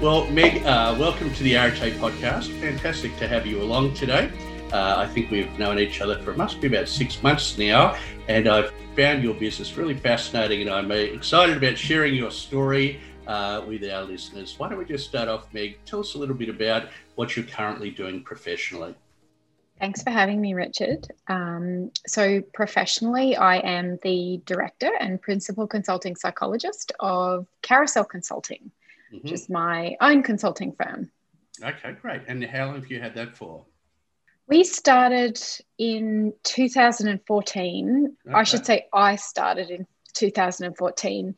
Well, Meg, uh, welcome to the Arete podcast. Fantastic to have you along today. Uh, I think we've known each other for it must be about six months now, and I've found your business really fascinating, and I'm uh, excited about sharing your story uh, with our listeners. Why don't we just start off, Meg? Tell us a little bit about what you're currently doing professionally. Thanks for having me, Richard. Um, so, professionally, I am the director and principal consulting psychologist of Carousel Consulting, mm-hmm. which is my own consulting firm. Okay, great. And how long have you had that for? We started in 2014. Okay. I should say I started in 2014.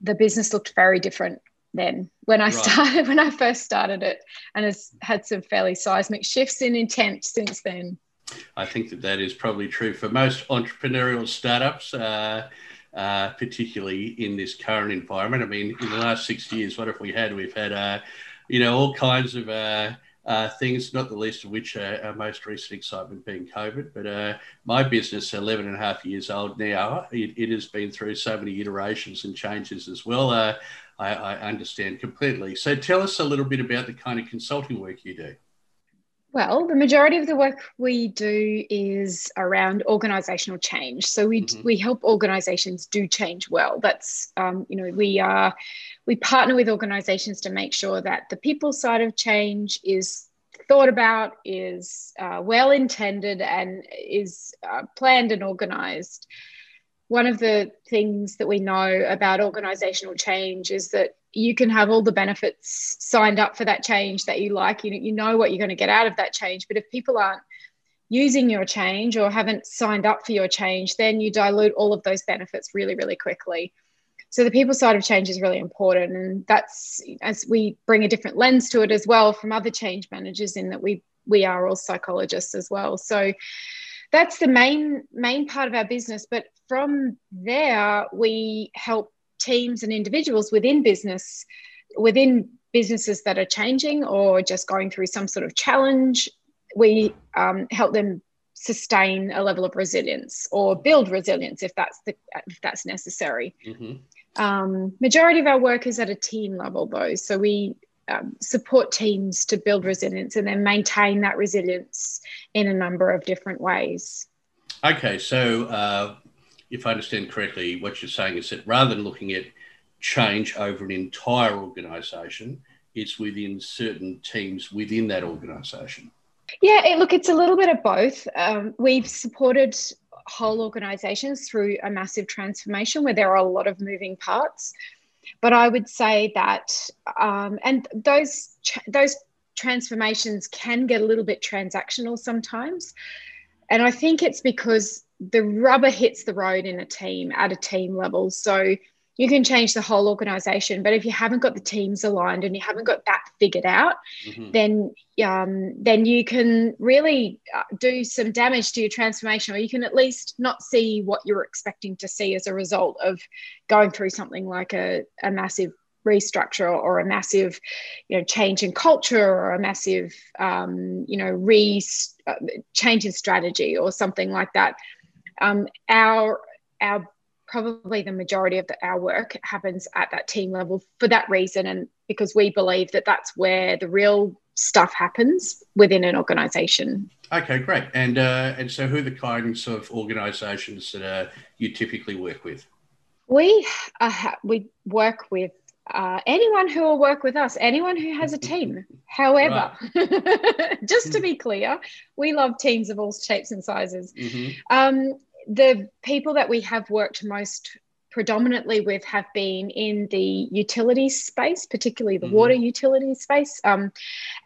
The business looked very different then when I right. started when I first started it and has had some fairly seismic shifts in intent since then. I think that that is probably true for most entrepreneurial startups, uh, uh, particularly in this current environment. I mean, in the last six years, what have we had? We've had, uh, you know, all kinds of uh, uh, things, not the least of which are our most recent excitement being COVID. But uh, my business, 11 and a half years old now, it, it, has been through so many iterations and changes as well. Uh, I, I, understand completely. So tell us a little bit about the kind of consulting work you do. Well, the majority of the work we do is around organisational change. So we mm-hmm. we help organisations do change well. That's um, you know we are we partner with organisations to make sure that the people side of change is thought about, is uh, well intended, and is uh, planned and organised. One of the things that we know about organisational change is that you can have all the benefits signed up for that change that you like. You, you know what you're going to get out of that change. But if people aren't using your change or haven't signed up for your change, then you dilute all of those benefits really, really quickly. So the people side of change is really important. And that's as we bring a different lens to it as well from other change managers in that we we are all psychologists as well. So that's the main main part of our business. But from there, we help teams and individuals within business, within businesses that are changing or just going through some sort of challenge, we um, help them sustain a level of resilience or build resilience if that's the if that's necessary. Mm-hmm. Um, majority of our work is at a team level though, so we um, support teams to build resilience and then maintain that resilience in a number of different ways. Okay, so uh, if I understand correctly, what you're saying is that rather than looking at change over an entire organisation, it's within certain teams within that organisation. Yeah, it, look, it's a little bit of both. Um, we've supported whole organisations through a massive transformation where there are a lot of moving parts. But I would say that, um, and those those transformations can get a little bit transactional sometimes. And I think it's because the rubber hits the road in a team at a team level. So you can change the whole organization, but if you haven't got the teams aligned and you haven't got that figured out, mm-hmm. then um, then you can really uh, do some damage to your transformation, or you can at least not see what you're expecting to see as a result of going through something like a, a massive restructure or a massive you know change in culture or a massive um, you know re uh, change in strategy or something like that um, our our probably the majority of the, our work happens at that team level for that reason and because we believe that that's where the real stuff happens within an organization okay great and uh, and so who are the kinds of organizations that uh, you typically work with we uh, we work with uh, anyone who will work with us, anyone who has a team. However, just to be clear, we love teams of all shapes and sizes. Mm-hmm. Um, the people that we have worked most predominantly with have been in the utilities space, particularly the mm-hmm. water utility space, um,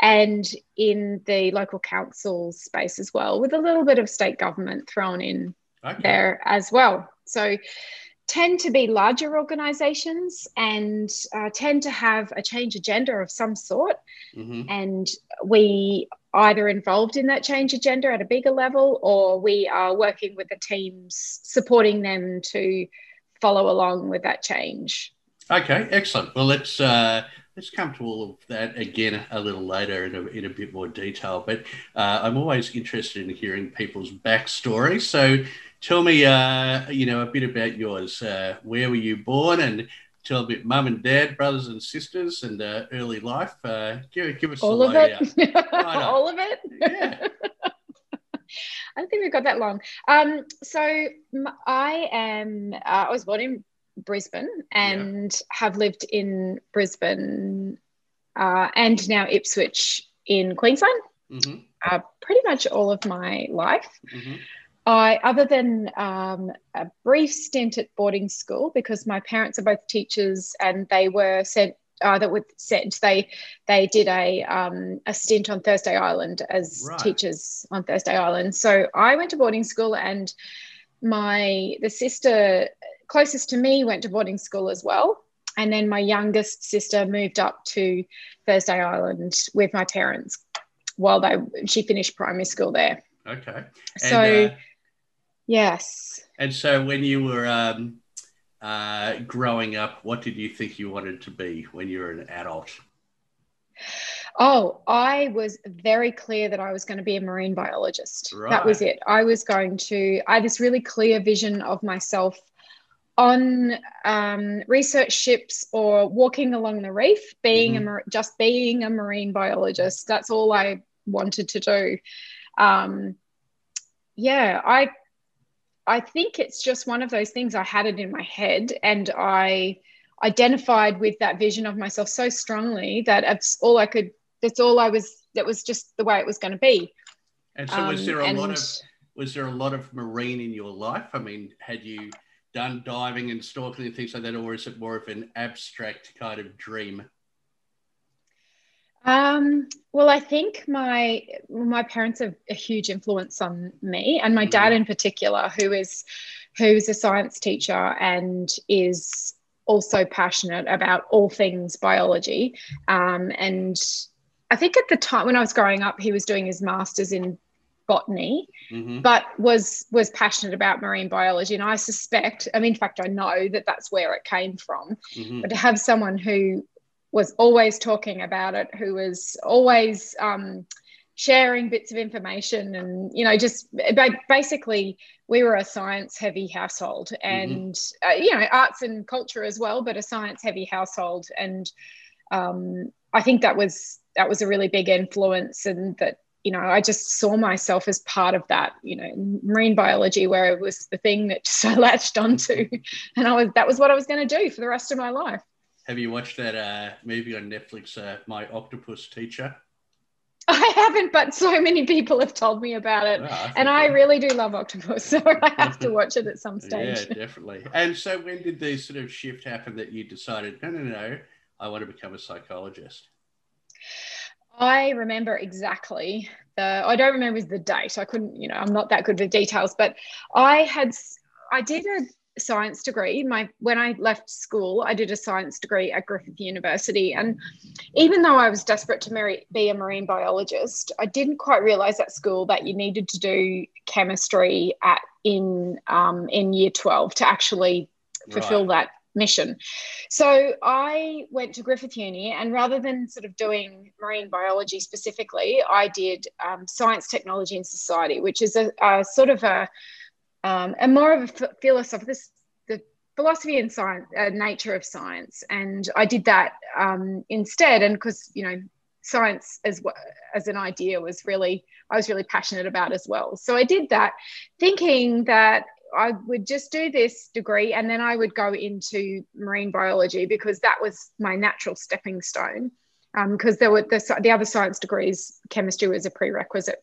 and in the local council space as well, with a little bit of state government thrown in okay. there as well. So tend to be larger organizations and uh, tend to have a change agenda of some sort. Mm-hmm. And we either involved in that change agenda at a bigger level or we are working with the teams supporting them to follow along with that change. Okay, excellent. Well, let's uh, let's come to all of that again a little later in a, in a bit more detail. But uh, I'm always interested in hearing people's backstory. So tell me, uh, you know, a bit about yours. Uh, where were you born, and tell a bit, mum and dad, brothers and sisters, and uh, early life. Uh, give, give us all of it. all of it. Yeah. I don't think we've got that long. Um, so I am. Uh, I was born in Brisbane and yeah. have lived in Brisbane uh, and now Ipswich in Queensland. Mm-hmm. Uh, pretty much all of my life. Mm-hmm. I, other than um, a brief stint at boarding school, because my parents are both teachers and they were sent. Uh, that were sent. They they did a um, a stint on Thursday Island as right. teachers on Thursday Island. So I went to boarding school, and my the sister closest to me went to boarding school as well, and then my youngest sister moved up to Thursday Island with my parents while they she finished primary school there. Okay. And, so. Uh, Yes. And so when you were um, uh, growing up, what did you think you wanted to be when you were an adult? Oh, I was very clear that I was going to be a marine biologist. Right. That was it. I was going to, I had this really clear vision of myself on um, research ships or walking along the reef, being mm-hmm. a just being a marine biologist. That's all I wanted to do. Um, yeah, I I think it's just one of those things I had it in my head and I identified with that vision of myself so strongly that it's all I could that's all I was that was just the way it was going to be. And so was there a um, lot of was there a lot of marine in your life? I mean, had you done diving and snorkeling and things like that, or is it more of an abstract kind of dream? Um, well, I think my my parents have a huge influence on me, and my dad mm-hmm. in particular, who is who's a science teacher and is also passionate about all things biology. Um, and I think at the time when I was growing up, he was doing his masters in botany, mm-hmm. but was was passionate about marine biology. And I suspect, I mean, in fact, I know that that's where it came from. Mm-hmm. But to have someone who was always talking about it, who was always um, sharing bits of information, and you know, just basically, we were a science-heavy household, mm-hmm. and mm-hmm. uh, you know, arts and culture as well, but a science-heavy household, and um, I think that was that was a really big influence, and that you know, I just saw myself as part of that, you know, marine biology, where it was the thing that just I latched onto, and I was that was what I was going to do for the rest of my life. Have you watched that uh, movie on Netflix, uh, My Octopus Teacher? I haven't, but so many people have told me about it. Oh, I and I really do love octopus, so I have to watch it at some stage. Yeah, definitely. And so, when did the sort of shift happen that you decided, no, no, no, I want to become a psychologist? I remember exactly the, I don't remember the date. I couldn't, you know, I'm not that good with details, but I had, I did a science degree. My when I left school, I did a science degree at Griffith University, and even though I was desperate to marry, be a marine biologist, I didn't quite realize at school that you needed to do chemistry at in um, in year twelve to actually fulfill right. that mission. So I went to Griffith Uni, and rather than sort of doing marine biology specifically, I did um, science, technology, and society, which is a, a sort of a um, and more of a philosophy, this, the philosophy and science, uh, nature of science. And I did that um, instead. And because, you know, science as as an idea was really, I was really passionate about as well. So I did that thinking that I would just do this degree and then I would go into marine biology because that was my natural stepping stone. Because um, there were the, the other science degrees, chemistry was a prerequisite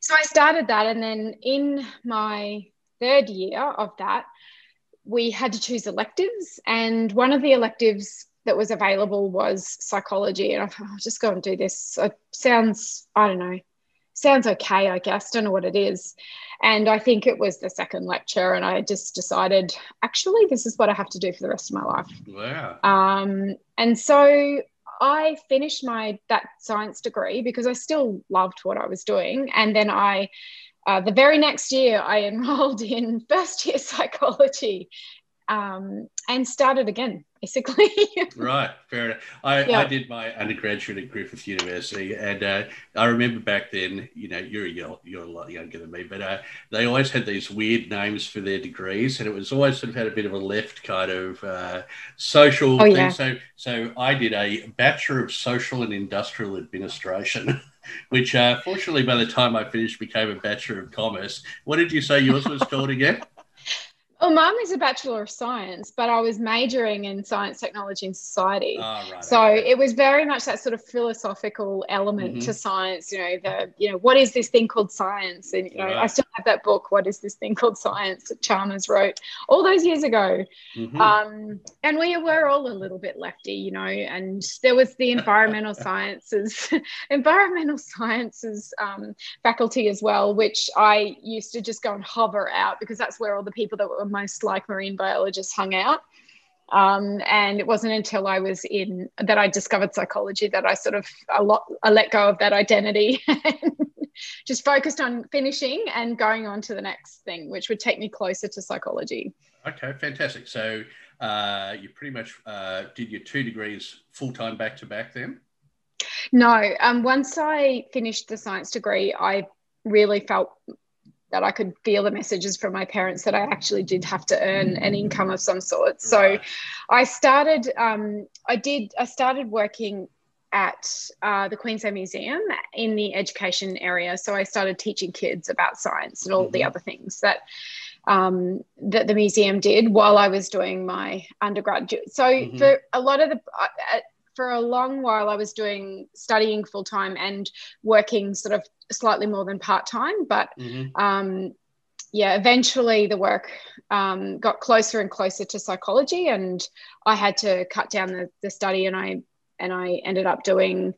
so I started that, and then in my third year of that, we had to choose electives, and one of the electives that was available was psychology. And I thought, I'll just go and do this. It sounds, I don't know, sounds okay, I guess. Don't know what it is. And I think it was the second lecture, and I just decided, actually, this is what I have to do for the rest of my life. Wow. Um, and so I finished my that science degree because I still loved what I was doing, and then I. Uh, the very next year, I enrolled in first year psychology um, and started again basically. right, fair enough. I, yeah. I did my undergraduate at Griffith University, and uh, I remember back then, you know, you're, you're, you're a lot younger than me, but uh, they always had these weird names for their degrees, and it was always sort of had a bit of a left kind of uh, social oh, thing. Yeah. So, so I did a Bachelor of Social and Industrial Administration. Which, uh, fortunately, by the time I finished, became a Bachelor of Commerce. What did you say yours was called again? Well, mum is a Bachelor of Science, but I was majoring in Science, Technology, and Society. Oh, right, so okay. it was very much that sort of philosophical element mm-hmm. to science. You know, the you know what is this thing called science? And you know, right. I still have that book. What is this thing called science? That Chalmers wrote all those years ago. Mm-hmm. Um, and we were all a little bit lefty, you know. And there was the environmental sciences, environmental sciences um, faculty as well, which I used to just go and hover out because that's where all the people that were most like marine biologists hung out. Um, and it wasn't until I was in that I discovered psychology that I sort of a lot I let go of that identity and just focused on finishing and going on to the next thing, which would take me closer to psychology. Okay, fantastic. So uh, you pretty much uh, did your two degrees full time back to back then? No. Um, once I finished the science degree, I really felt that I could feel the messages from my parents that I actually did have to earn an income of some sort. So right. I started, um, I did, I started working at uh, the Queensland Museum in the education area. So I started teaching kids about science and all mm-hmm. the other things that um, that the museum did while I was doing my undergraduate. So mm-hmm. for a lot of the uh, for a long while, I was doing studying full time and working sort of slightly more than part time. But mm-hmm. um, yeah, eventually the work um, got closer and closer to psychology, and I had to cut down the, the study, and I and I ended up doing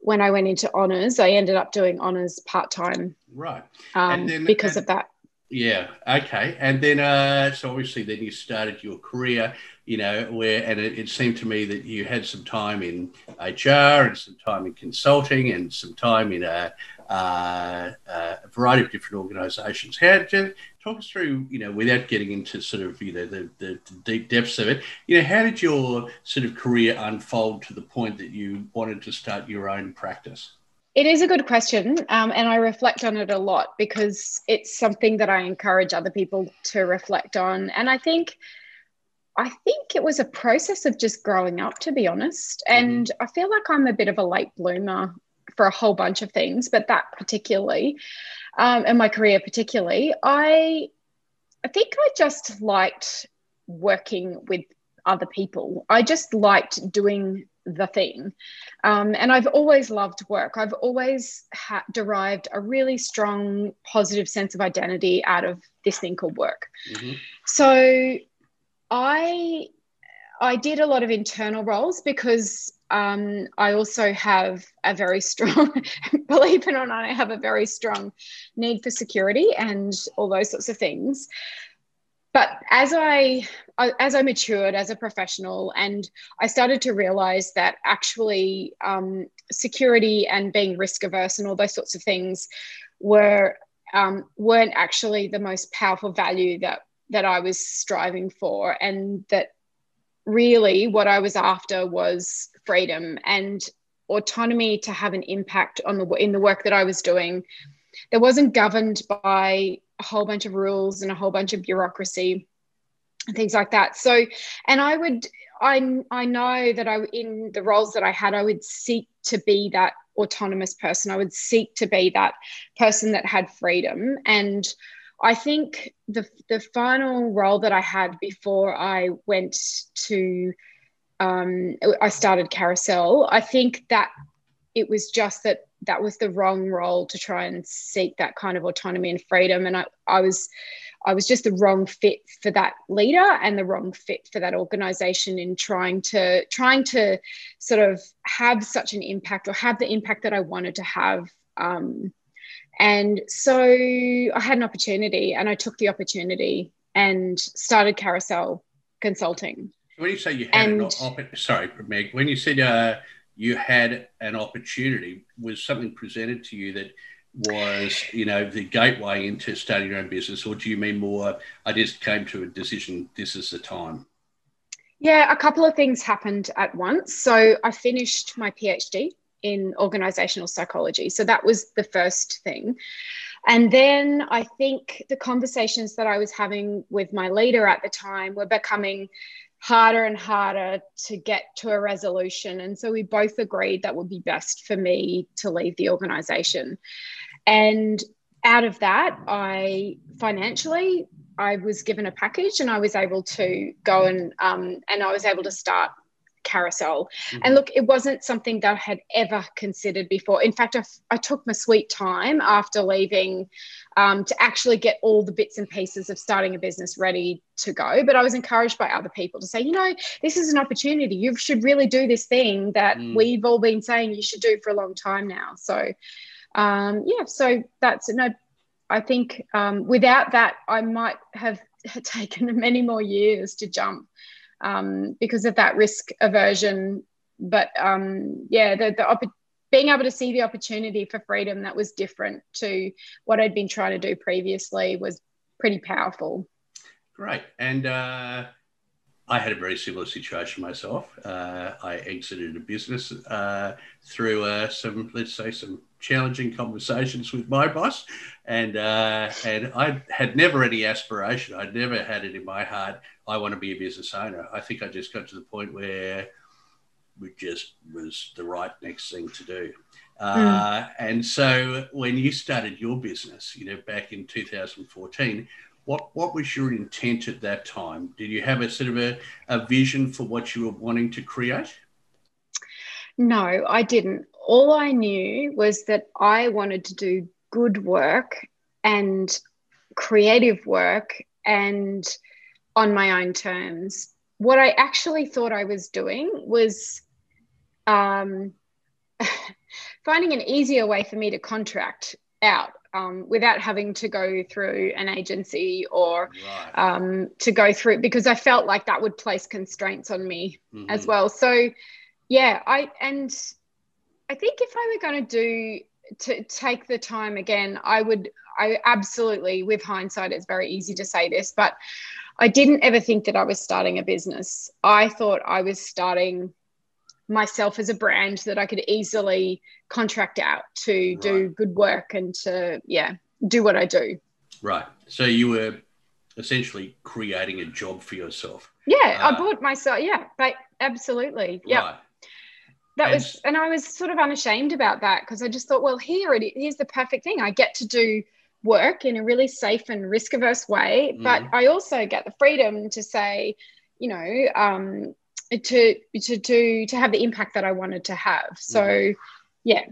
when I went into honors, I ended up doing honors part time. Right. Um, then, because and, of that. Yeah. Okay. And then, uh, so obviously, then you started your career you know, where, and it, it, seemed to me that you had some time in HR and some time in consulting and some time in a, uh, uh, a variety of different organisations. How did talk us through, you know, without getting into sort of, you know, the, the, the, deep depths of it, you know, how did your sort of career unfold to the point that you wanted to start your own practice? It is a good question, um, and I reflect on it a lot because it's something that I encourage other people to reflect on. And I think I think it was a process of just growing up, to be honest. Mm-hmm. And mm-hmm. I feel like I'm a bit of a late bloomer for a whole bunch of things, but that particularly, um, and my career particularly, I, I think I just liked working with other people. I just liked doing the thing. Um, and I've always loved work. I've always ha- derived a really strong positive sense of identity out of this thing called work. Mm-hmm. So I I did a lot of internal roles because um, I also have a very strong, believe it or not, I have a very strong need for security and all those sorts of things. But as I as I matured as a professional, and I started to realize that actually um, security and being risk averse and all those sorts of things were um, weren't actually the most powerful value that that I was striving for, and that really what I was after was freedom and autonomy to have an impact on the in the work that I was doing. That wasn't governed by a whole bunch of rules and a whole bunch of bureaucracy and things like that. So, and I would, I I know that I in the roles that I had, I would seek to be that autonomous person. I would seek to be that person that had freedom and I think the the final role that I had before I went to um, I started Carousel. I think that it was just that that was the wrong role to try and seek that kind of autonomy and freedom, and I, I was I was just the wrong fit for that leader and the wrong fit for that organization in trying to trying to sort of have such an impact or have the impact that I wanted to have. Um, And so I had an opportunity and I took the opportunity and started Carousel Consulting. When you say you had and, an op- sorry, Meg, when you said uh, you had an opportunity, was something presented to you that was, you know, the gateway into starting your own business, or do you mean more? I just came to a decision. This is the time. Yeah, a couple of things happened at once. So I finished my PhD in organizational psychology. So that was the first thing. And then I think the conversations that I was having with my leader at the time were becoming harder and harder to get to a resolution. And so we both agreed that would be best for me to leave the organization. And out of that, I financially, I was given a package and I was able to go and um, and I was able to start carousel. Mm-hmm. And look, it wasn't something that I had ever considered before. In fact, I, I took my sweet time after leaving um, to actually get all the bits and pieces of starting a business ready to go. But I was encouraged by other people to say, you know, this is an opportunity. You should really do this thing that mm. we've all been saying you should do for a long time now. So, um, yeah, so that's no. I think um, without that, I might have taken many more years to jump um, because of that risk aversion. But um, yeah, the, the being able to see the opportunity for freedom that was different to what I'd been trying to do previously was pretty powerful. Great. And uh, I had a very similar situation myself. Uh, I exited a business uh, through uh, some, let's say, some challenging conversations with my boss, and uh, and I had never any aspiration. I'd never had it in my heart. I want to be a business owner. I think I just got to the point where it just was the right next thing to do. Uh, mm. And so when you started your business, you know, back in 2014, what what was your intent at that time? Did you have a sort of a, a vision for what you were wanting to create? No, I didn't. All I knew was that I wanted to do good work and creative work and on my own terms. What I actually thought I was doing was um, finding an easier way for me to contract out um, without having to go through an agency or right. um, to go through because I felt like that would place constraints on me mm-hmm. as well. So, yeah, I and I think if I were going to do to take the time again, I would. I absolutely, with hindsight, it's very easy to say this, but I didn't ever think that I was starting a business. I thought I was starting myself as a brand that I could easily contract out to right. do good work and to yeah do what I do. Right. So you were essentially creating a job for yourself. Yeah, uh, I bought myself. Yeah, but absolutely. Yeah. Right. That and, was, and I was sort of unashamed about that because I just thought, well, here it is Here's the perfect thing. I get to do work in a really safe and risk averse way, but I also get the freedom to say, you know, um, to to do to have the impact that I wanted to have. So, mm. yeah.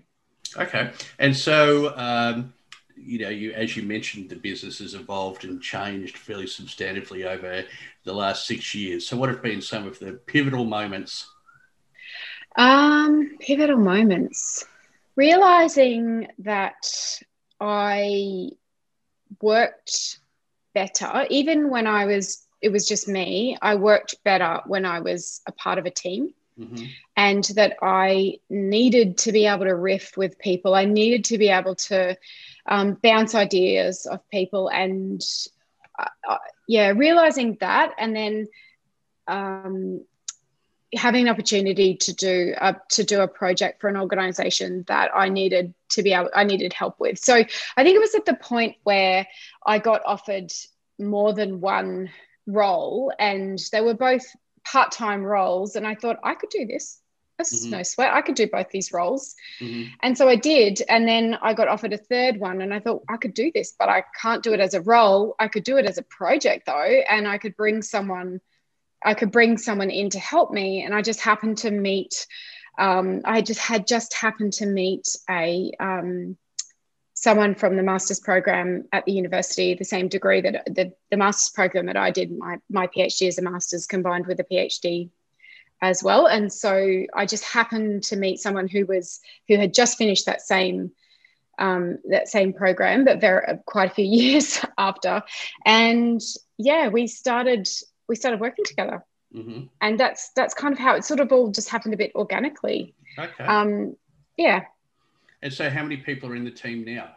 Okay, and so um, you know, you as you mentioned, the business has evolved and changed fairly substantively over the last six years. So, what have been some of the pivotal moments? Um, pivotal moments. Realizing that I worked better, even when I was it was just me. I worked better when I was a part of a team. Mm-hmm. And that I needed to be able to riff with people. I needed to be able to um, bounce ideas off people, and uh, uh, yeah, realizing that, and then um, having an opportunity to do a, to do a project for an organization that I needed to be able I needed help with. So I think it was at the point where I got offered more than one role and they were both part-time roles and i thought i could do this. That's mm-hmm. no sweat. I could do both these roles. Mm-hmm. and so i did and then i got offered a third one and i thought i could do this but i can't do it as a role. I could do it as a project though and i could bring someone i could bring someone in to help me. And i just happened to meet um, i just had just happened to meet a um, someone from the master's program at the university, the same degree that the, the master's program that I did, my, my PhD is a master's combined with a PhD as well. And so I just happened to meet someone who was who had just finished that same um, that same program, but very uh, quite a few years after. And yeah, we started we started working together, mm-hmm. and that's that's kind of how it sort of all just happened a bit organically. Okay. Um, yeah. And so, how many people are in the team now?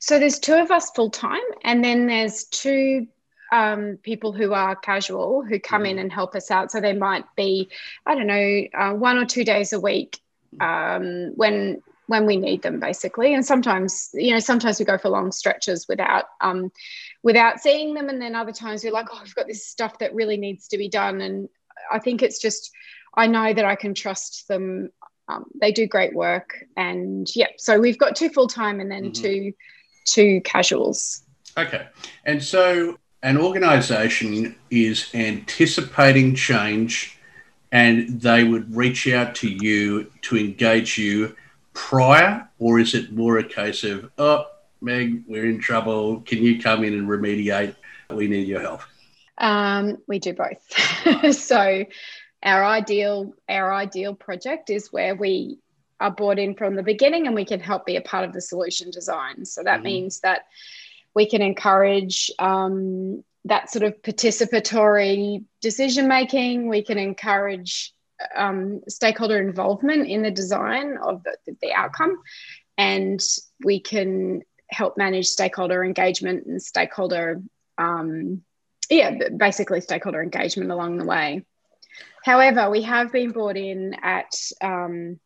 So there's two of us full time, and then there's two um, people who are casual who come in and help us out. So they might be, I don't know, uh, one or two days a week um, when when we need them, basically. And sometimes, you know, sometimes we go for long stretches without um, without seeing them, and then other times we're like, oh, we've got this stuff that really needs to be done, and I think it's just I know that I can trust them. Um, they do great work, and yeah. So we've got two full time and then mm-hmm. two two casuals. Okay, and so an organization is anticipating change and they would reach out to you to engage you prior, or is it more a case of, oh, Meg, we're in trouble. Can you come in and remediate? We need your help. Um, we do both. so our ideal our ideal project is where we are brought in from the beginning and we can help be a part of the solution design. So that mm-hmm. means that we can encourage um, that sort of participatory decision making. We can encourage um, stakeholder involvement in the design of the, the outcome, and we can help manage stakeholder engagement and stakeholder, um, yeah, basically stakeholder engagement along the way. However, we have been brought in at um,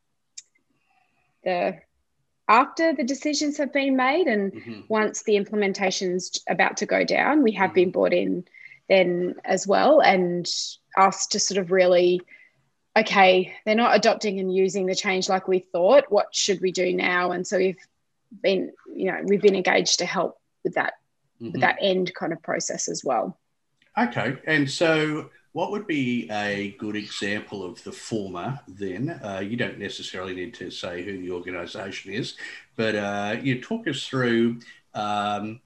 the after the decisions have been made and mm-hmm. once the implementation's about to go down we have mm-hmm. been brought in then as well and asked to sort of really okay they're not adopting and using the change like we thought what should we do now and so we've been you know we've been engaged to help with that mm-hmm. with that end kind of process as well okay and so what would be a good example of the former then? Uh, you don't necessarily need to say who the organisation is, but uh, you talk us through um,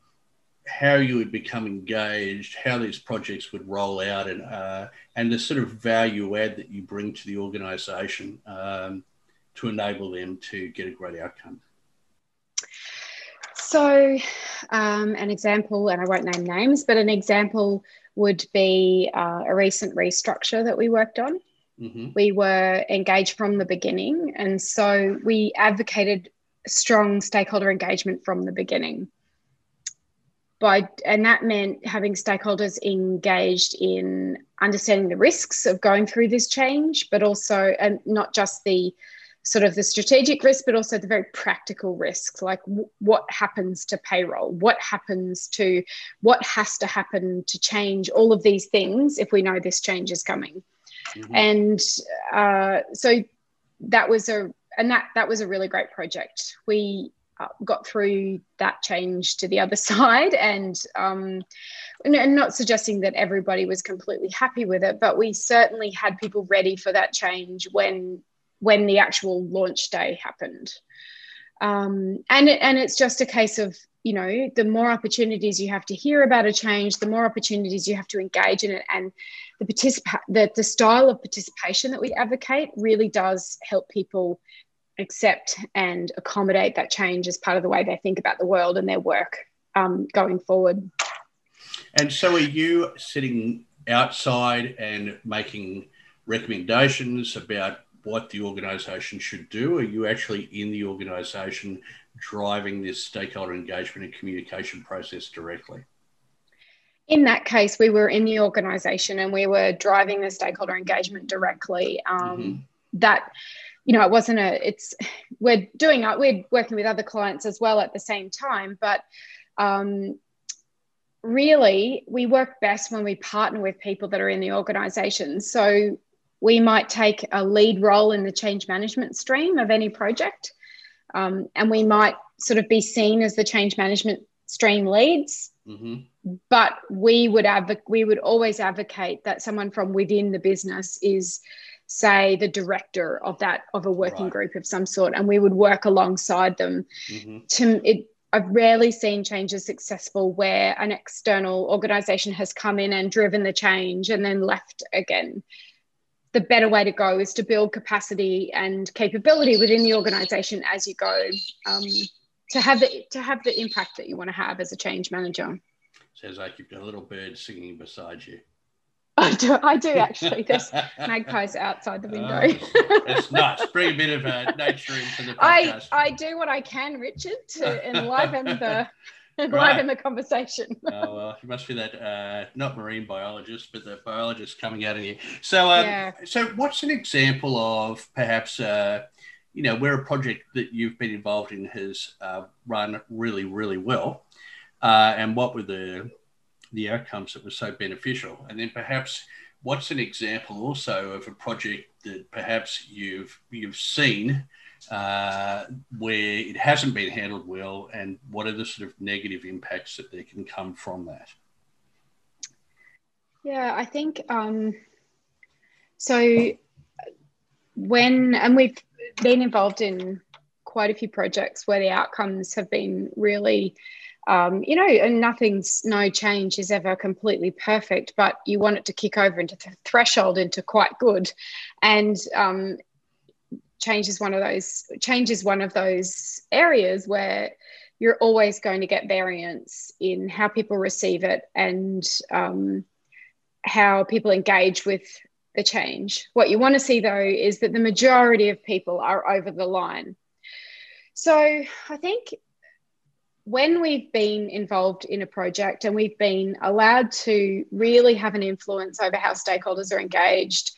how you would become engaged, how these projects would roll out, and uh, and the sort of value add that you bring to the organisation um, to enable them to get a great outcome. So, um, an example, and I won't name names, but an example would be uh, a recent restructure that we worked on. Mm-hmm. We were engaged from the beginning, and so we advocated strong stakeholder engagement from the beginning. By, and that meant having stakeholders engaged in understanding the risks of going through this change, but also, and not just the sort of the strategic risk, but also the very practical risks, like w- what happens to payroll, what happens to what has to happen to change all of these things if we know this change is coming. Mm-hmm. And uh, so that was a and that that was a really great project. We uh, got through that change to the other side and um, and not suggesting that everybody was completely happy with it but we certainly had people ready for that change when when the actual launch day happened. Um, and and it's just a case of you know the more opportunities you have to hear about a change, the more opportunities you have to engage in it, and the participa- the, the style of participation that we advocate really does help people accept and accommodate that change as part of the way they think about the world and their work um, going forward. And so, are you sitting outside and making recommendations about what the organisation should do? Are you actually in the organisation driving this stakeholder engagement and communication process directly? In that case, we were in the organisation and we were driving the stakeholder engagement directly. Um, mm-hmm. That, you know, it wasn't a. It's we're doing it. we're working with other clients as well at the same time, but. Um, really, we work best when we partner with people that are in the organisation. So we might take a lead role in the change management stream of any project. Um, and we might sort of be seen as the change management stream leads. Mm-hmm. But we would advocate, we would always advocate that someone from within the business is, say, the director of that of a working right. group of some sort, and we would work alongside them. Mm-hmm. To it, I've rarely seen changes successful where an external organization has come in and driven the change and then left again the better way to go is to build capacity and capability within the organization as you go. Um, to have the to have the impact that you want to have as a change manager. Sounds like you've got a little bird singing beside you. I do, I do actually. There's magpies outside the oh, window. Oh, that's nice. Bring a bit of uh, nature into the podcast. I, I do what I can, Richard, to enliven the enliven the conversation. oh well, you must be that uh, not marine biologist, but the biologist coming out of you. So, um, yeah. so what's an example of perhaps uh, you know where a project that you've been involved in has uh, run really, really well, uh, and what were the the outcomes that were so beneficial. And then perhaps what's an example also of a project that perhaps you've you've seen uh, where it hasn't been handled well, and what are the sort of negative impacts that there can come from that? Yeah, I think um, so. When and we've been involved in quite a few projects where the outcomes have been really um, you know, and nothing's no change is ever completely perfect, but you want it to kick over into the threshold into quite good, and um, change is one of those. Change is one of those areas where you're always going to get variance in how people receive it and um, how people engage with the change. What you want to see though is that the majority of people are over the line. So I think when we've been involved in a project and we've been allowed to really have an influence over how stakeholders are engaged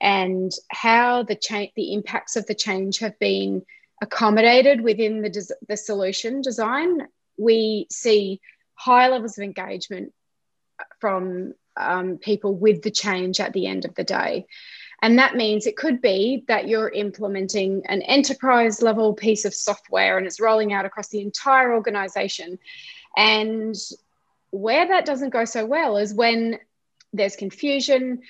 and how the change the impacts of the change have been accommodated within the, des- the solution design we see high levels of engagement from um, people with the change at the end of the day and that means it could be that you're implementing an enterprise level piece of software and it's rolling out across the entire organization. And where that doesn't go so well is when there's confusion,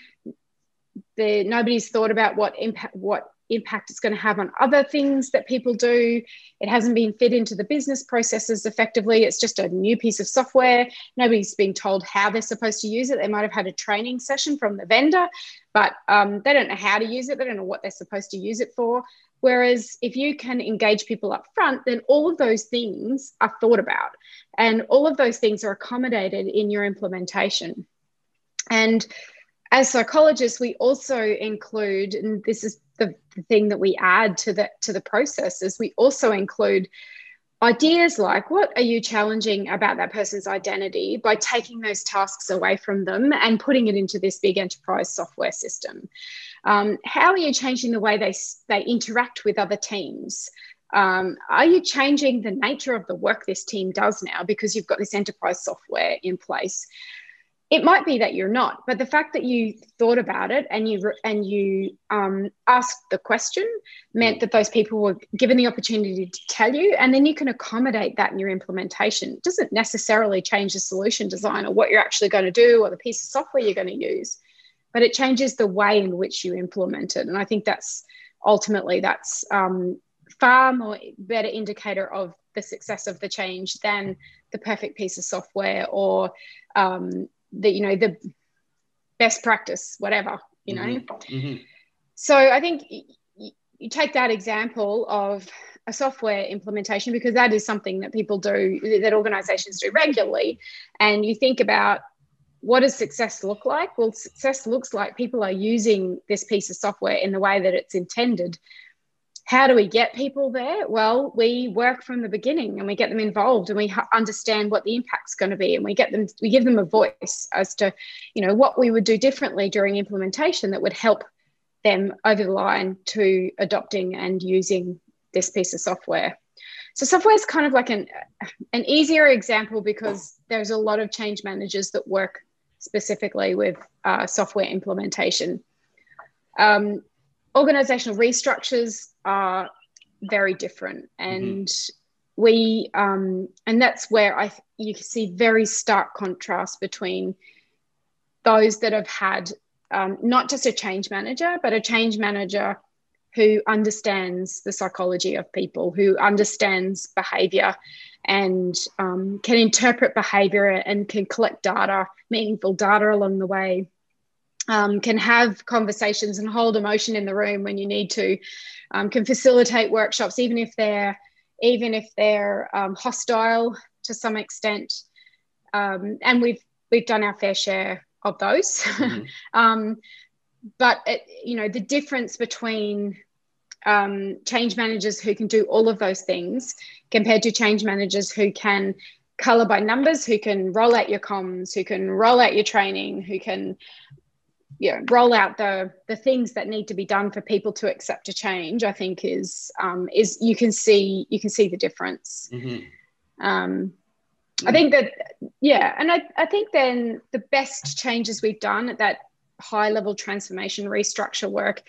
the, nobody's thought about what impact what impact it's going to have on other things that people do. It hasn't been fit into the business processes effectively. It's just a new piece of software. Nobody's been told how they're supposed to use it. They might have had a training session from the vendor, but um, they don't know how to use it. They don't know what they're supposed to use it for. Whereas if you can engage people up front, then all of those things are thought about and all of those things are accommodated in your implementation. And as psychologists, we also include, and this is the, thing that we add to the to the process, is we also include ideas like what are you challenging about that person's identity by taking those tasks away from them and putting it into this big enterprise software system? Um, how are you changing the way they, they interact with other teams? Um, are you changing the nature of the work this team does now because you've got this enterprise software in place it might be that you're not but the fact that you thought about it and you and you um, asked the question meant that those people were given the opportunity to tell you and then you can accommodate that in your implementation. It doesn't necessarily change the solution design or what you're actually going to do or the piece of software you're going to use but it changes the way in which you implement it and i think that's ultimately that's um, far more better indicator of the success of the change than the perfect piece of software or um, the you know the best practice whatever you know mm-hmm. Mm-hmm. so i think you take that example of a software implementation because that is something that people do that organizations do regularly and you think about what does success look like well success looks like people are using this piece of software in the way that it's intended how do we get people there? Well, we work from the beginning and we get them involved and we understand what the impact's going to be and we get them we give them a voice as to, you know, what we would do differently during implementation that would help them over the line to adopting and using this piece of software. So software is kind of like an an easier example because there's a lot of change managers that work specifically with uh, software implementation. Um, organizational restructures are very different mm-hmm. and mm-hmm. we um, and that's where i you can see very stark contrast between those that have had um, not just a change manager but a change manager who understands the psychology of people who understands behavior and um, can interpret behavior and can collect data meaningful data along the way um, can have conversations and hold emotion in the room when you need to, um, can facilitate workshops, even if they're even if they're um, hostile to some extent. Um, and we've we've done our fair share of those. Mm-hmm. um, but it, you know the difference between um, change managers who can do all of those things compared to change managers who can color by numbers, who can roll out your comms, who can roll out your training, who can you know, roll out the the things that need to be done for people to accept a change. I think is um, is you can see you can see the difference. Mm-hmm. Um, I think that yeah, and I, I think then the best changes we've done at that high level transformation restructure work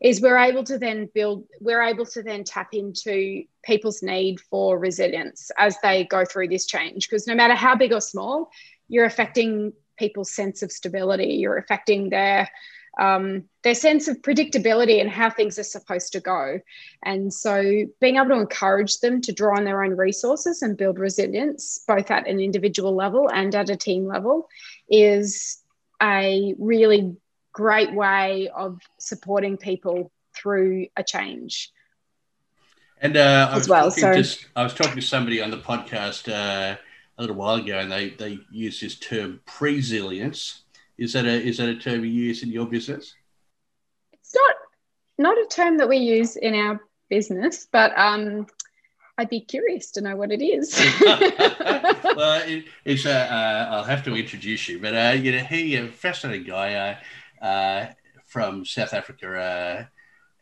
is we're able to then build we're able to then tap into people's need for resilience as they go through this change because no matter how big or small you're affecting people's sense of stability you're affecting their um, their sense of predictability and how things are supposed to go. And so being able to encourage them to draw on their own resources and build resilience, both at an individual level and at a team level, is a really great way of supporting people through a change. And uh, I was well. So I was talking to somebody on the podcast uh, a little while ago, and they they use this term presilience. Is that a is that a term you use in your business? It's not not a term that we use in our business, but um, I'd be curious to know what it is. well, it, it's uh, uh, I'll have to introduce you, but uh, you know he a fascinating guy uh, uh, from South Africa, uh,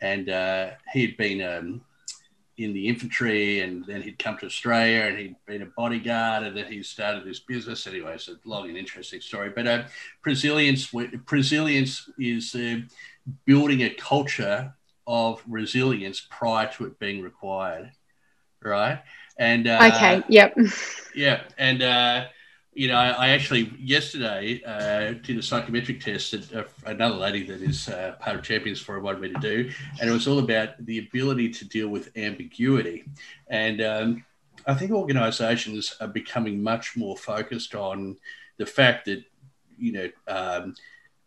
and he'd been um, in the infantry and then he'd come to Australia and he'd been a bodyguard and then he started this business. Anyway, it's a long and interesting story. But uh, resilience, resilience is uh, building a culture of resilience prior to it being required, right? And uh, okay, yep, yeah, and uh, you know, I, actually yesterday uh, did a psychometric test that uh, another lady that is uh, part of Champions Forum wanted me to do, and it was all about the ability to deal with ambiguity. And um, I think organisations are becoming much more focused on the fact that, you know, um,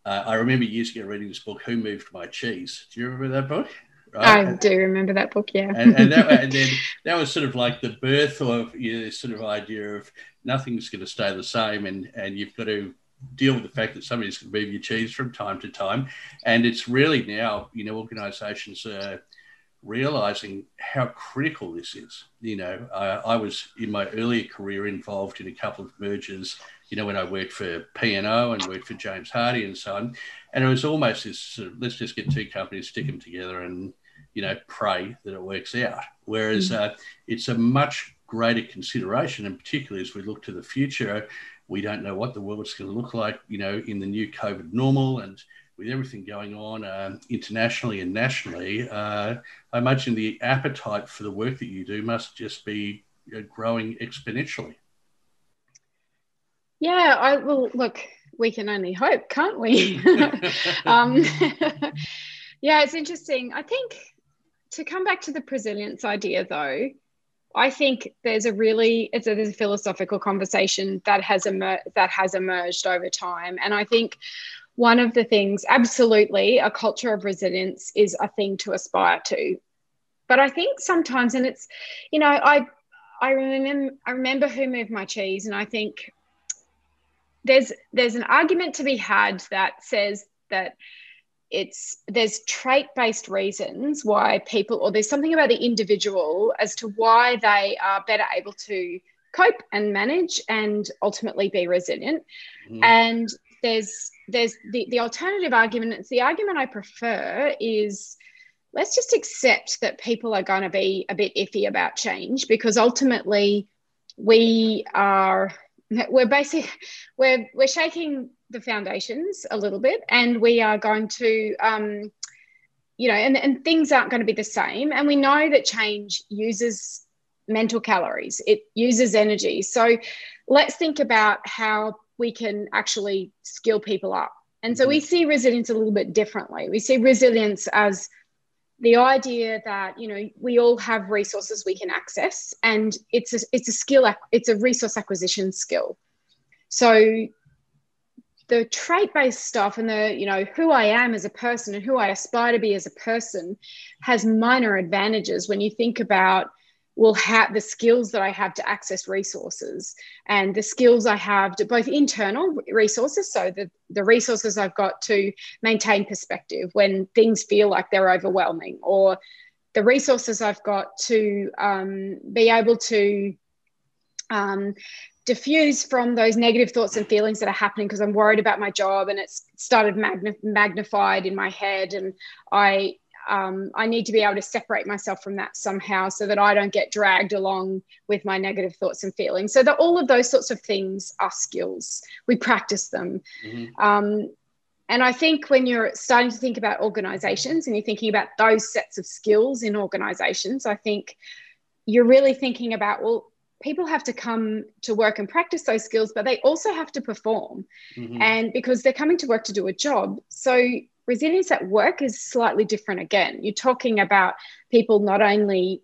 uh, I remember years ago reading this book, Who Moved My Cheese? Do you remember that book? Right? I do remember that book, yeah. and, and, that, and, then that was sort of like the birth of you know, this sort of idea of nothing's going to stay the same, and and you've got to deal with the fact that somebody's going to move your cheese from time to time, and it's really now you know organisations are realizing how critical this is. You know, I, I was in my earlier career involved in a couple of mergers. You know, when I worked for P and O and worked for James Hardie and so on, and it was almost this sort of, let's just get two companies, stick them together, and you know, pray that it works out. Whereas mm. uh, it's a much greater consideration, and particularly as we look to the future, we don't know what the world's going to look like, you know, in the new COVID normal and with everything going on uh, internationally and nationally. Uh, I imagine the appetite for the work that you do must just be uh, growing exponentially. Yeah, I will look. We can only hope, can't we? um, yeah, it's interesting. I think to come back to the resilience idea, though, I think there's a really it's a, there's a philosophical conversation that has emer- that has emerged over time, and I think one of the things, absolutely, a culture of resilience is a thing to aspire to. But I think sometimes, and it's, you know, I I remember I remember who moved my cheese, and I think there's there's an argument to be had that says that it's there's trait based reasons why people or there's something about the individual as to why they are better able to cope and manage and ultimately be resilient mm. and there's there's the, the alternative argument it's the argument i prefer is let's just accept that people are going to be a bit iffy about change because ultimately we are we're basically we're we're shaking the foundations a little bit and we are going to um, you know and, and things aren't going to be the same and we know that change uses mental calories. It uses energy. So let's think about how we can actually skill people up. And so we mm-hmm. see resilience a little bit differently. We see resilience as the idea that you know we all have resources we can access and it's a, it's a skill it's a resource acquisition skill. So the trait based stuff and the you know who i am as a person and who i aspire to be as a person has minor advantages when you think about will have the skills that I have to access resources and the skills I have to both internal resources, so the, the resources I've got to maintain perspective when things feel like they're overwhelming, or the resources I've got to um, be able to um, diffuse from those negative thoughts and feelings that are happening because I'm worried about my job and it's started magnified in my head and I um, I need to be able to separate myself from that somehow so that I don't get dragged along with my negative thoughts and feelings. So that all of those sorts of things are skills. We practice them. Mm-hmm. Um, and I think when you're starting to think about organizations and you're thinking about those sets of skills in organizations, I think you're really thinking about, well, people have to come to work and practice those skills, but they also have to perform. Mm-hmm. And because they're coming to work to do a job. So resilience at work is slightly different again. You're talking about people not only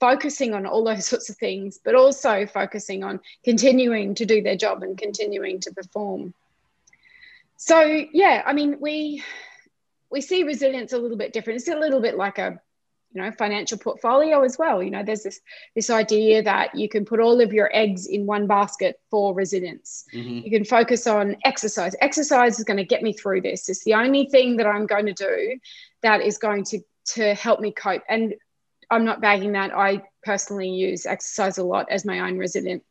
focusing on all those sorts of things, but also focusing on continuing to do their job and continuing to perform. So yeah, I mean, we we see resilience a little bit different. It's a little bit like a you know financial portfolio as well. You know there's this this idea that you can put all of your eggs in one basket for resilience mm-hmm. you can focus on exercise. Exercise is going to get me through this. It's the only thing that i'm going to do that is going to to help me cope. And i'm not bagging that. I personally use exercise a lot as my own resident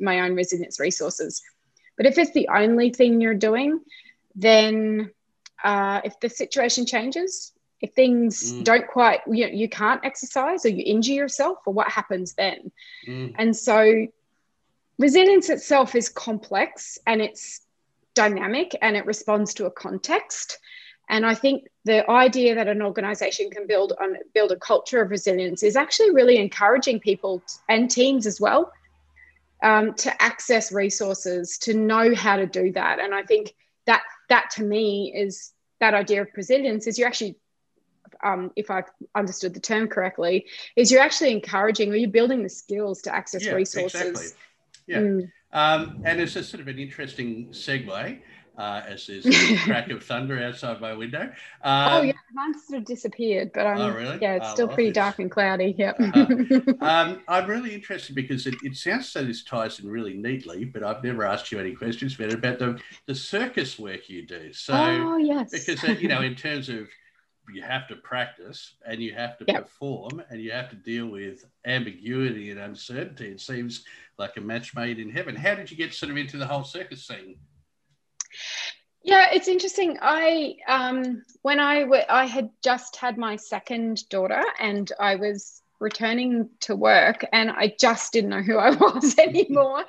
my own resilience resources. But if it's the only thing you're doing then uh, if the situation changes if things mm. don't quite you, know, you can't exercise or you injure yourself or what happens then mm. and so resilience itself is complex and it's dynamic and it responds to a context and i think the idea that an organization can build on build a culture of resilience is actually really encouraging people and teams as well um, to access resources to know how to do that and i think that that to me is that idea of resilience is you're actually um, if I've understood the term correctly, is you're actually encouraging or you're building the skills to access yeah, resources. Exactly. Yeah. Mm. Um, and it's a sort of an interesting segue. Uh, as there's a crack of thunder outside my window. Um, oh yeah, mine's sort of disappeared, but I'm, oh, really? yeah, it's oh, still well, pretty dark and cloudy. Yep. uh um, I'm really interested because it, it sounds so this ties in really neatly, but I've never asked you any questions about about the the circus work you do. So, oh yes, because uh, you know, in terms of you have to practice and you have to perform and you have to deal with ambiguity and uncertainty. It seems like a match made in heaven. How did you get sort of into the whole circus scene? Yeah, it's interesting. I um, when I w- I had just had my second daughter and I was returning to work and I just didn't know who I was anymore.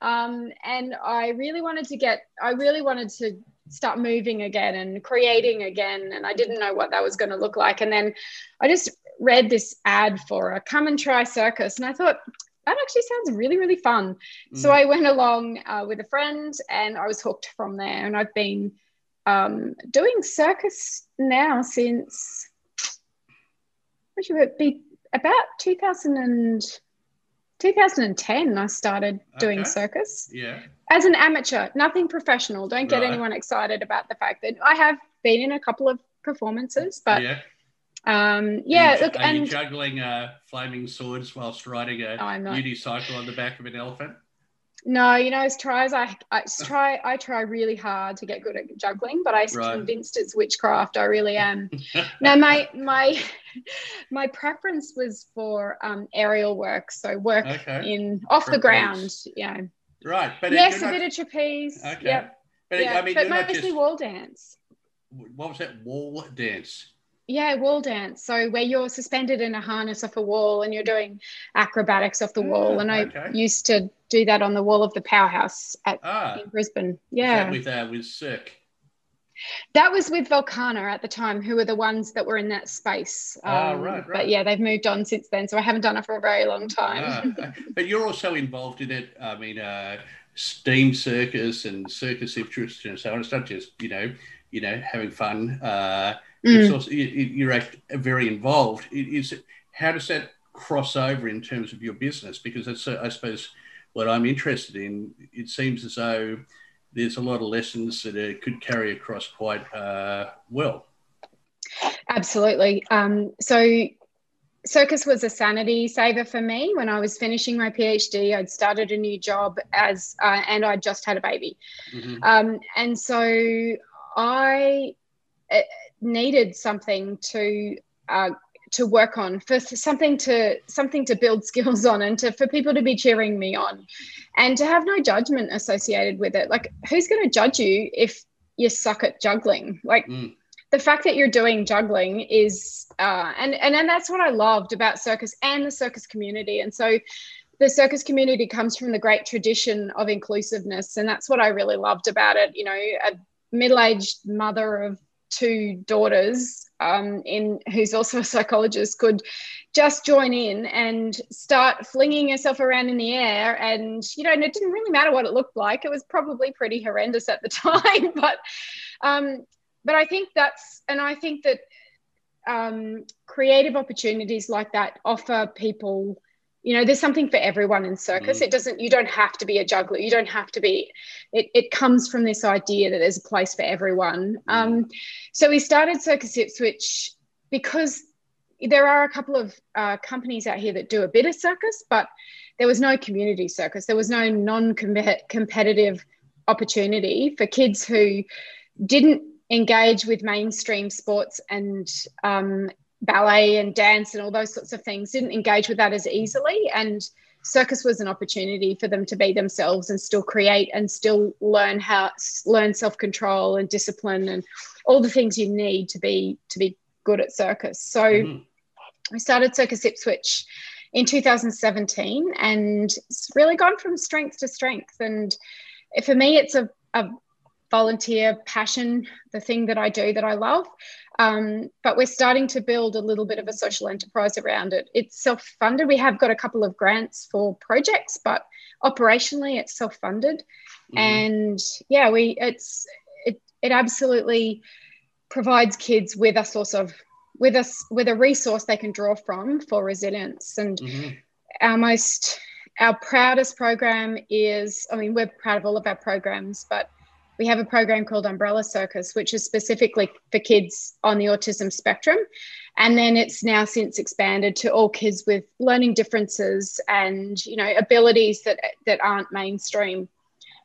Um, and I really wanted to get, I really wanted to start moving again and creating again. And I didn't know what that was going to look like. And then I just read this ad for a come and try circus. And I thought, that actually sounds really, really fun. Mm. So I went along uh, with a friend and I was hooked from there. And I've been um, doing circus now since, what should it be, about 2000 and 2010 i started doing okay. circus. Yeah. As an amateur nothing professional. Don't get right. anyone excited about the fact that i have been in a couple of performances but yeah. um yeah are you, look are and you juggling uh flaming swords whilst riding a unicycle on the back of an elephant no, you know, as try as I, I try, I try really hard to get good at juggling, but I'm right. convinced it's witchcraft. I really am. no, my my my preference was for um, aerial work, so work okay. in off trapeze. the ground. Yeah. Right, but yes, a not... bit of trapeze. Okay. Yep. But yeah, I mean, but mostly just... wall dance. What was that? Wall dance. Yeah, wall dance. So where you're suspended in a harness off a wall and you're doing acrobatics off the wall. and I okay. used to do that on the wall of the powerhouse at ah, in Brisbane. Yeah. with uh, with Cirque. That was with Vulcana at the time, who were the ones that were in that space. Ah, um, right, right. But yeah, they've moved on since then, so I haven't done it for a very long time. Ah, but you're also involved in it. I mean, uh, steam circus and circus interest and so on. It's not just you know, you know, having fun. Uh, mm. also, you, are very involved. Is how does that cross over in terms of your business? Because that's, uh, I suppose, what I'm interested in. It seems as though there's a lot of lessons that it could carry across quite uh, well. Absolutely. Um, so circus was a sanity saver for me when I was finishing my PhD. I'd started a new job as, uh, and I just had a baby, mm-hmm. um, and so I uh, needed something to uh, to work on for something to something to build skills on and to for people to be cheering me on. And to have no judgment associated with it. Like who's going to judge you if you suck at juggling? Like mm. the fact that you're doing juggling is uh, and, and and that's what I loved about circus and the circus community. And so the circus community comes from the great tradition of inclusiveness, and that's what I really loved about it. You know, a middle-aged mother of two daughters um, in who's also a psychologist could just join in and start flinging herself around in the air. And you know and it didn't really matter what it looked like. It was probably pretty horrendous at the time. But um, but I think that's, and I think that um, creative opportunities like that offer people, you know, there's something for everyone in circus. Mm. It doesn't, you don't have to be a juggler. You don't have to be, it, it comes from this idea that there's a place for everyone. Mm. Um, so we started Circus Ipswich because there are a couple of uh, companies out here that do a bit of circus, but there was no community circus. There was no non competitive opportunity for kids who didn't engage with mainstream sports and um, ballet and dance and all those sorts of things didn't engage with that as easily. And circus was an opportunity for them to be themselves and still create and still learn how learn self-control and discipline and all the things you need to be to be good at circus. So mm. i started circus ipswich in 2017 and it's really gone from strength to strength. And for me it's a, a volunteer passion, the thing that I do that I love. Um, but we're starting to build a little bit of a social enterprise around it. It's self funded. We have got a couple of grants for projects, but operationally it's self funded. Mm. And yeah, we it's it it absolutely provides kids with a source of with us with a resource they can draw from for resilience and mm-hmm. our most our proudest program is i mean we're proud of all of our programs but we have a program called Umbrella Circus, which is specifically for kids on the autism spectrum. And then it's now since expanded to all kids with learning differences and, you know, abilities that, that aren't mainstream.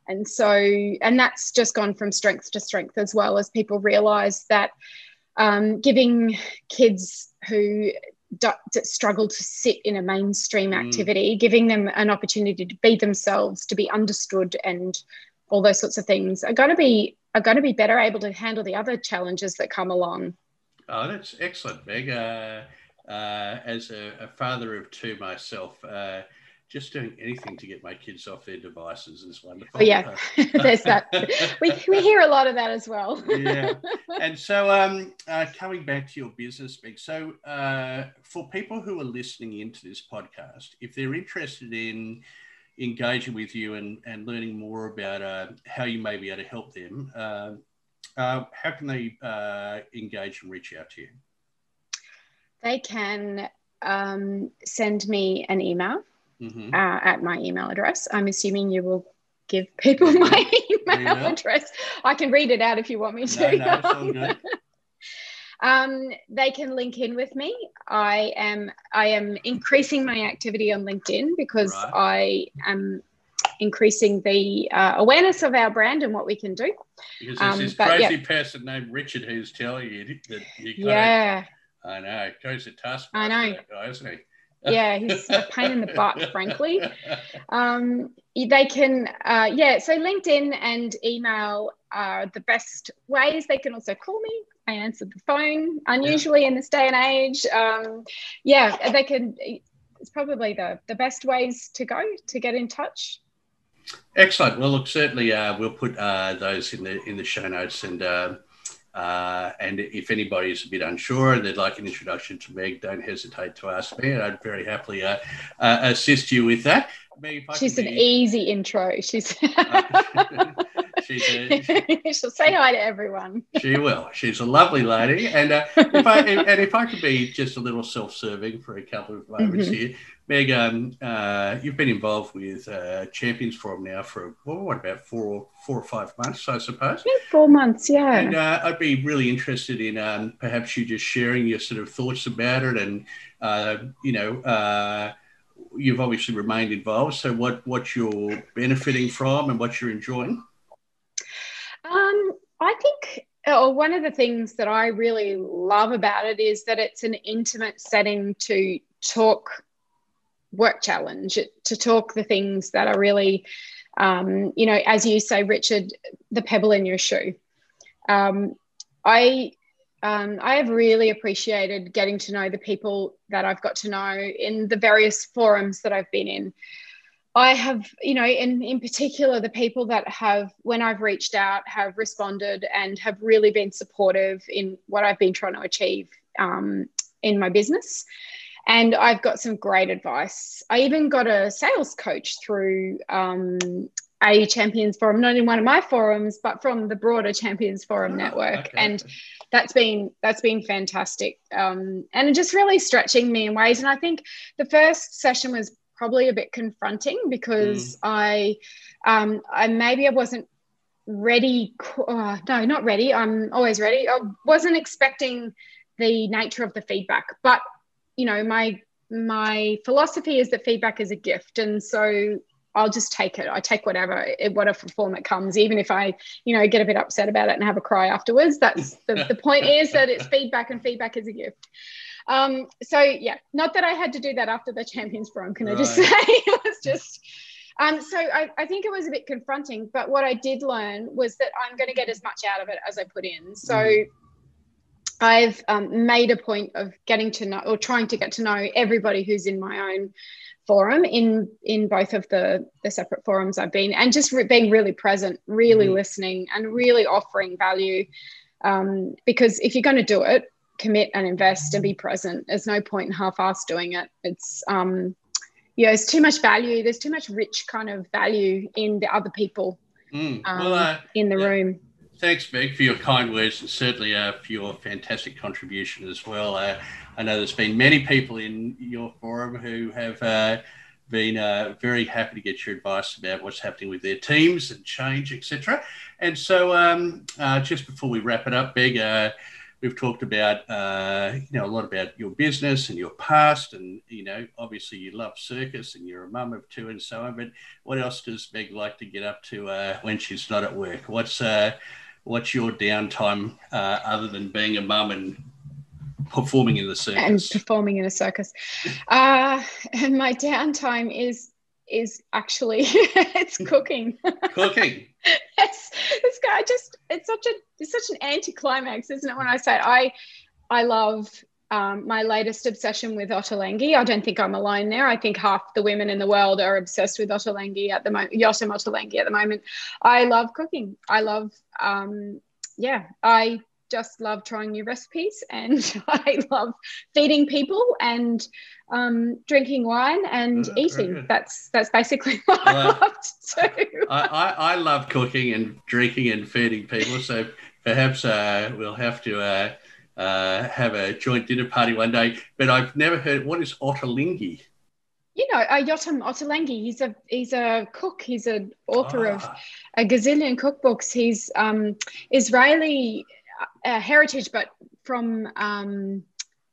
And so, and that's just gone from strength to strength as well as people realize that um, giving kids who struggle to sit in a mainstream mm. activity, mm. giving them an opportunity to be themselves, to be understood and all those sorts of things are going to be are going to be better able to handle the other challenges that come along. Oh, that's excellent, Meg. Uh, uh, as a, a, father of two myself, uh, just doing anything to get my kids off their devices is wonderful. Oh, yeah, there's that. We, we hear a lot of that as well. yeah. And so, um, uh, coming back to your business, Meg, so uh, for people who are listening into this podcast, if they're interested in engaging with you and, and learning more about uh, how you may be able to help them, uh, uh, how can they uh, engage and reach out to you? They can um, send me an email mm-hmm. Uh, at my email address. I'm assuming you will give people my email, email, address. I can read it out if you want me to. No, no, um, they can link in with me. I am I am increasing my activity on LinkedIn because right. I am increasing the uh, awareness of our brand and what we can do. Because there's um, this crazy yeah. person named Richard who's telling you that you yeah. I know. Goes to task. I know. Guy, isn't he? yeah, he's a pain in the butt, frankly. Um, they can, uh, yeah, so LinkedIn and email are the best ways. They can also call me. I answered the phone, unusually yeah. in this day and age. Um, yeah, they can, it's probably the, the best ways to go to get in touch. Excellent. Well, look, certainly uh, we'll put uh, those in the in the show notes, and uh, uh, and if anybody is a bit unsure and they'd like an introduction to Meg, don't hesitate to ask me, and I'd very happily uh, uh, assist you with that. Meg, She's an be... easy intro. She's she's a, she'll say hi to everyone. she will. She's a lovely lady, and uh, if I and if I could be just a little self-serving for a couple of moments mm-hmm. here, Meg, um, uh, you've been involved with uh, Champions Forum now for well, what about four, four or five months, I suppose. Yeah, four months, yeah. And uh, I'd be really interested in um, perhaps you just sharing your sort of thoughts about it, and uh, you know, uh, you've obviously remained involved. So, what what you're benefiting from, and what you're enjoying? Um, I think oh, one of the things that I really love about it is that it's an intimate setting to talk work challenge to talk the things that are really um, you know as you say richard the pebble in your shoe. Um, i um, i have really appreciated getting to know the people that i've got to know in the various forums that i've been in. I have you know in in particular the people that have when i've reached out have responded and have really been supportive in what i've been trying to achieve um, in my business and I've got some great advice. I even got a sales coach through um, a Champions Forum, not in one of my forums, but from the broader Champions Forum oh, network, okay. and that's been that's been fantastic, um, and just really stretching me in ways. And I think the first session was probably a bit confronting because mm. I, um, I maybe I wasn't ready. Oh, no, not ready. I'm always ready. I wasn't expecting the nature of the feedback, but you know my my philosophy is that feedback is a gift and so I'll just take it. I take whatever, whatever form it comes, even if I, you know, get a bit upset about it and have a cry afterwards. That's the, the point is that it's feedback and feedback is a gift. Um, so yeah, not that I had to do that after the champions forum, can right. I just say? it was just, um, so I, I think it was a bit confronting, but what I did learn was that I'm going to get as much out of it as I put in. So mm. I've um, made a point of getting to know or trying to get to know everybody who's in my own forum in in both of the the separate forums I've been and just re- being really present, really mm-hmm. listening, and really offering value. Um, because if you're going to do it, commit and invest and be present. There's no point in half-ass doing it. It's um, yeah, it's too much value. There's too much rich kind of value in the other people mm. um, well, uh, in the yeah. room thanks, Meg, for your kind words and certainly uh, for your fantastic contribution as well. Uh, I know there's been many people in your forum who have uh, been uh, very happy to get your advice about what's happening with their teams and change, etc. And so, um, uh, just before we wrap it up, Meg, uh, we've talked about you know a lot about your business and your past, and you know obviously you love circus and you're a mum of two and so on. But what else does Meg like to get up to when she's not at work? What's what's your downtime uh, other than being a mum and performing in the circus? And performing in a circus. uh, and my downtime is is actually it's cooking. Cooking. it's it's I just it's such a it's such an anticlimax, isn't it? When I say it? I I love um, my latest obsession with Ottolenghi. I don't think I'm alone there. I think half the women in the world are obsessed with Ottolenghi at the moment, Yotam Ottolenghi at the moment. I love cooking. I love, um, yeah, I just love trying new recipes and I love feeding people and um, drinking wine and oh, eating. That's that's basically what well, I love to do. I, I, I, love cooking and drinking and feeding people. So perhaps uh, we'll have to uh, uh, have a joint dinner party one day. But I've never heard what is Ottolenghi. You know, uh, Yotam Ottolenghi. He's a he's a cook. He's an author ah. of a gazillion cookbooks. He's um, Israeli uh, heritage, but from um,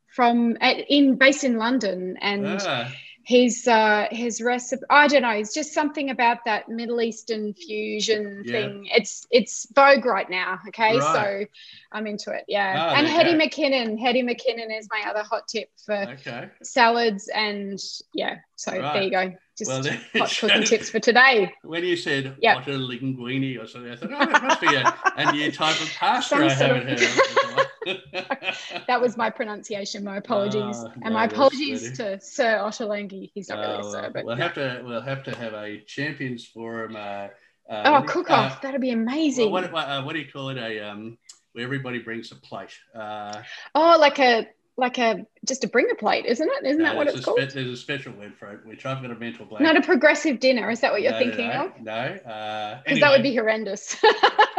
from in based in London and. Ah his uh, his recipe. I don't know. It's just something about that Middle Eastern fusion yeah. thing. It's it's vogue right now. Okay, right. so I'm into it. Yeah, oh, and Hetty McKinnon. Hetty McKinnon is my other hot tip for okay. salads and yeah. So right. there you go. Just well, hot cooking tips for today. When you said yep. linguine or something, I thought, oh, it must be a, a new type of pasta I haven't heard of that was my pronunciation. My apologies, uh, and no, my apologies to Sir Ottolenghi. He's not uh, really Sir, but we'll yeah. have to we'll have to have a champions forum. Uh, uh oh, cook off! Uh, That'd be amazing. Well, what, uh, what do you call it? A um, where everybody brings a plate. oh, like a like a just a bringer plate, isn't it? Isn't no, that what it's called? Spe- there's a special word for it, which I've got a mental blank. Not a progressive dinner. Is that what you're no, thinking no, of? No, because uh, anyway. that would be horrendous.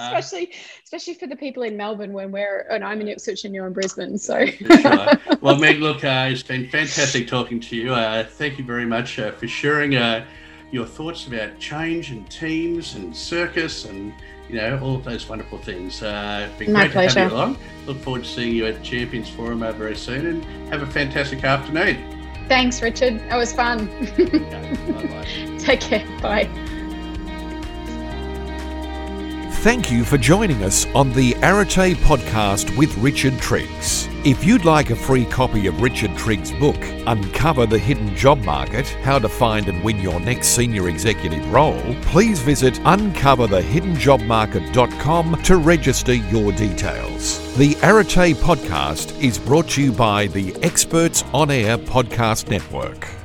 especially uh, especially for the people in Melbourne when we're and I'm in Ipswich and you're in Brisbane. So well, Meg, look, uh, it's been fantastic talking to you. Uh, thank you very much uh, for sharing uh, your thoughts about change and teams and circus and you know all of those wonderful things. Uh, been My great pleasure. to have you along. Look forward to seeing you at Champions Forum very soon, and have a fantastic afternoon. Thanks, Richard. That was fun. okay, Take care. Bye. Thank you for joining us on the Arete podcast with Richard Triggs. If you'd like a free copy of Richard Triggs' book, Uncover the Hidden Job Market How to Find and Win Your Next Senior Executive Role, please visit uncoverthehiddenjobmarket.com to register your details. The Arete podcast is brought to you by the Experts On Air Podcast Network.